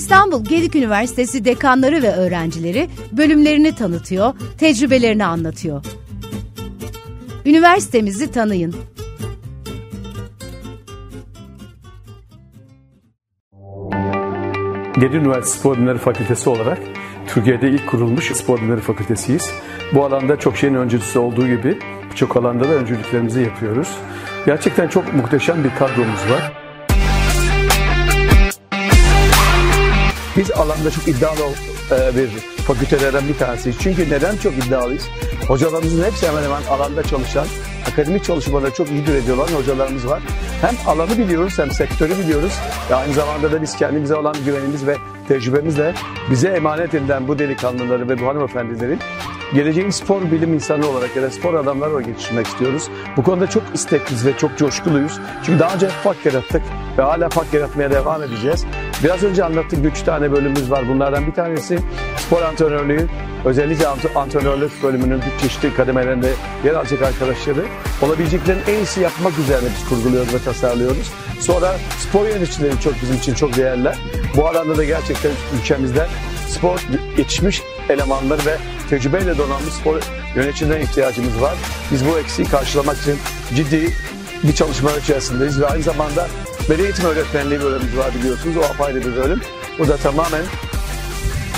İstanbul Gedik Üniversitesi dekanları ve öğrencileri bölümlerini tanıtıyor, tecrübelerini anlatıyor. Üniversitemizi tanıyın. Gedik Üniversitesi Spor Bilimleri Fakültesi olarak Türkiye'de ilk kurulmuş spor bilimleri fakültesiyiz. Bu alanda çok şeyin öncüsü olduğu gibi birçok alanda da öncülüklerimizi yapıyoruz. Gerçekten çok muhteşem bir kadromuz var. Biz alanda çok iddialı e, bir fakültelerden bir tanesiyiz. Çünkü neden çok iddialıyız? Hocalarımızın hepsi hemen hemen alanda çalışan, akademik çalışmaları çok iyi ediyorlar hocalarımız var. Hem alanı biliyoruz hem sektörü biliyoruz. Ve aynı zamanda da biz kendimize olan güvenimiz ve tecrübemizle bize emanet edilen bu delikanlıları ve bu hanımefendilerin geleceğin spor bilim insanı olarak ya da spor adamları olarak yetiştirmek istiyoruz. Bu konuda çok istekliyiz ve çok coşkuluyuz. Çünkü daha önce fark yarattık ve hala fark yaratmaya devam edeceğiz. Biraz önce anlattık üç tane bölümümüz var. Bunlardan bir tanesi spor antrenörlüğü. Özellikle antrenörlük bölümünün çeşitli kademelerinde yer alacak arkadaşları olabileceklerin en iyisi yapmak üzerine biz kurguluyoruz ve tasarlıyoruz. Sonra spor yöneticileri çok bizim için çok değerli. Bu alanda da gerçekten ülkemizde spor yetişmiş elemanlar ve tecrübeyle donanmış spor yöneticilerine ihtiyacımız var. Biz bu eksiği karşılamak için ciddi bir çalışma içerisindeyiz ve aynı zamanda beden eğitim öğretmenliği bölümümüz var biliyorsunuz. O apayrı bir bölüm. Bu da tamamen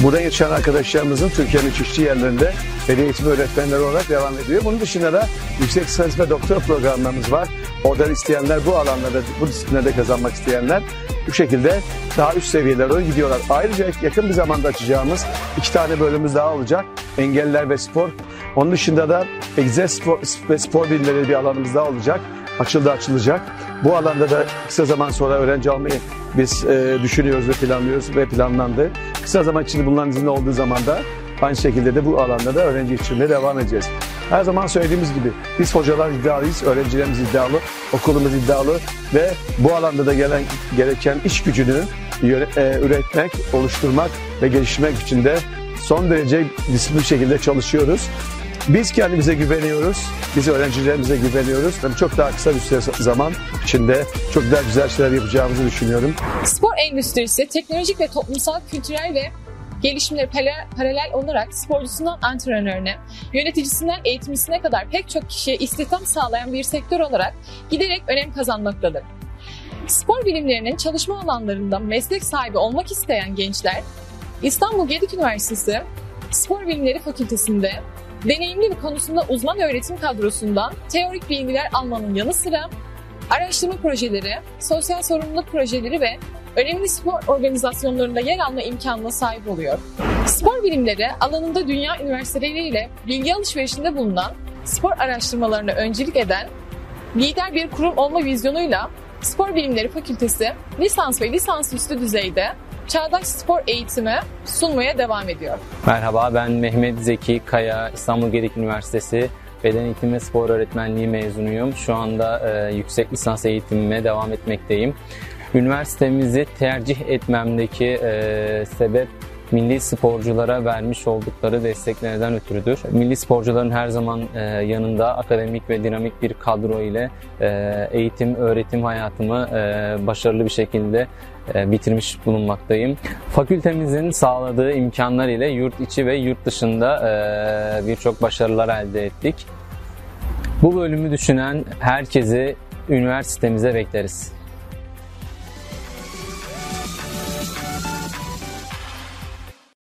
Burada yetişen arkadaşlarımızın Türkiye'nin çeşitli yerlerinde beden eğitimi öğretmenleri olarak devam ediyor. Bunun dışında da yüksek lisans ve doktora programlarımız var. Oradan isteyenler bu alanlarda, bu disiplinlerde kazanmak isteyenler bu şekilde daha üst seviyelere gidiyorlar. Ayrıca yakın bir zamanda açacağımız iki tane bölümümüz daha olacak. Engeller ve spor. Onun dışında da egzer spor ve spor bilimleri bir alanımız daha olacak. Açıldı açılacak. Bu alanda da kısa zaman sonra öğrenci almayı biz e, düşünüyoruz ve planlıyoruz ve planlandı. Kısa zaman içinde bunların izinli olduğu zaman da aynı şekilde de bu alanda da öğrenci yetiştirmeye devam edeceğiz. Her zaman söylediğimiz gibi biz hocalar iddialıyız, öğrencilerimiz iddialı, okulumuz iddialı ve bu alanda da gelen gereken iş gücünü e, üretmek, oluşturmak ve geliştirmek için de son derece disiplinli şekilde çalışıyoruz. Biz kendimize güveniyoruz. Biz öğrencilerimize güveniyoruz. Tabii çok daha kısa bir süre zaman içinde çok daha güzel şeyler yapacağımızı düşünüyorum. Spor endüstrisi teknolojik ve toplumsal, kültürel ve gelişimleri paralel olarak sporcusundan antrenörüne, yöneticisinden eğitimcisine kadar pek çok kişiye istihdam sağlayan bir sektör olarak giderek önem kazanmaktadır. Spor bilimlerinin çalışma alanlarında meslek sahibi olmak isteyen gençler, İstanbul Gedik Üniversitesi Spor Bilimleri Fakültesi'nde deneyimli bir konusunda uzman öğretim kadrosundan teorik bilgiler almanın yanı sıra araştırma projeleri, sosyal sorumluluk projeleri ve önemli spor organizasyonlarında yer alma imkanına sahip oluyor. Spor bilimleri alanında dünya üniversiteleriyle bilgi alışverişinde bulunan spor araştırmalarına öncülük eden lider bir kurum olma vizyonuyla Spor Bilimleri Fakültesi lisans ve lisansüstü düzeyde çağdaş spor eğitimi sunmaya devam ediyor. Merhaba ben Mehmet Zeki Kaya, İstanbul Gedik Üniversitesi Beden Eğitimi Spor Öğretmenliği mezunuyum. Şu anda e, yüksek lisans eğitimime devam etmekteyim. Üniversitemizi tercih etmemdeki e, sebep milli sporculara vermiş oldukları desteklerden ötürüdür. Milli sporcuların her zaman e, yanında akademik ve dinamik bir kadro ile e, eğitim, öğretim hayatımı e, başarılı bir şekilde bitirmiş bulunmaktayım. Fakültemizin sağladığı imkanlar ile yurt içi ve yurt dışında birçok başarılar elde ettik. Bu bölümü düşünen herkesi üniversitemize bekleriz.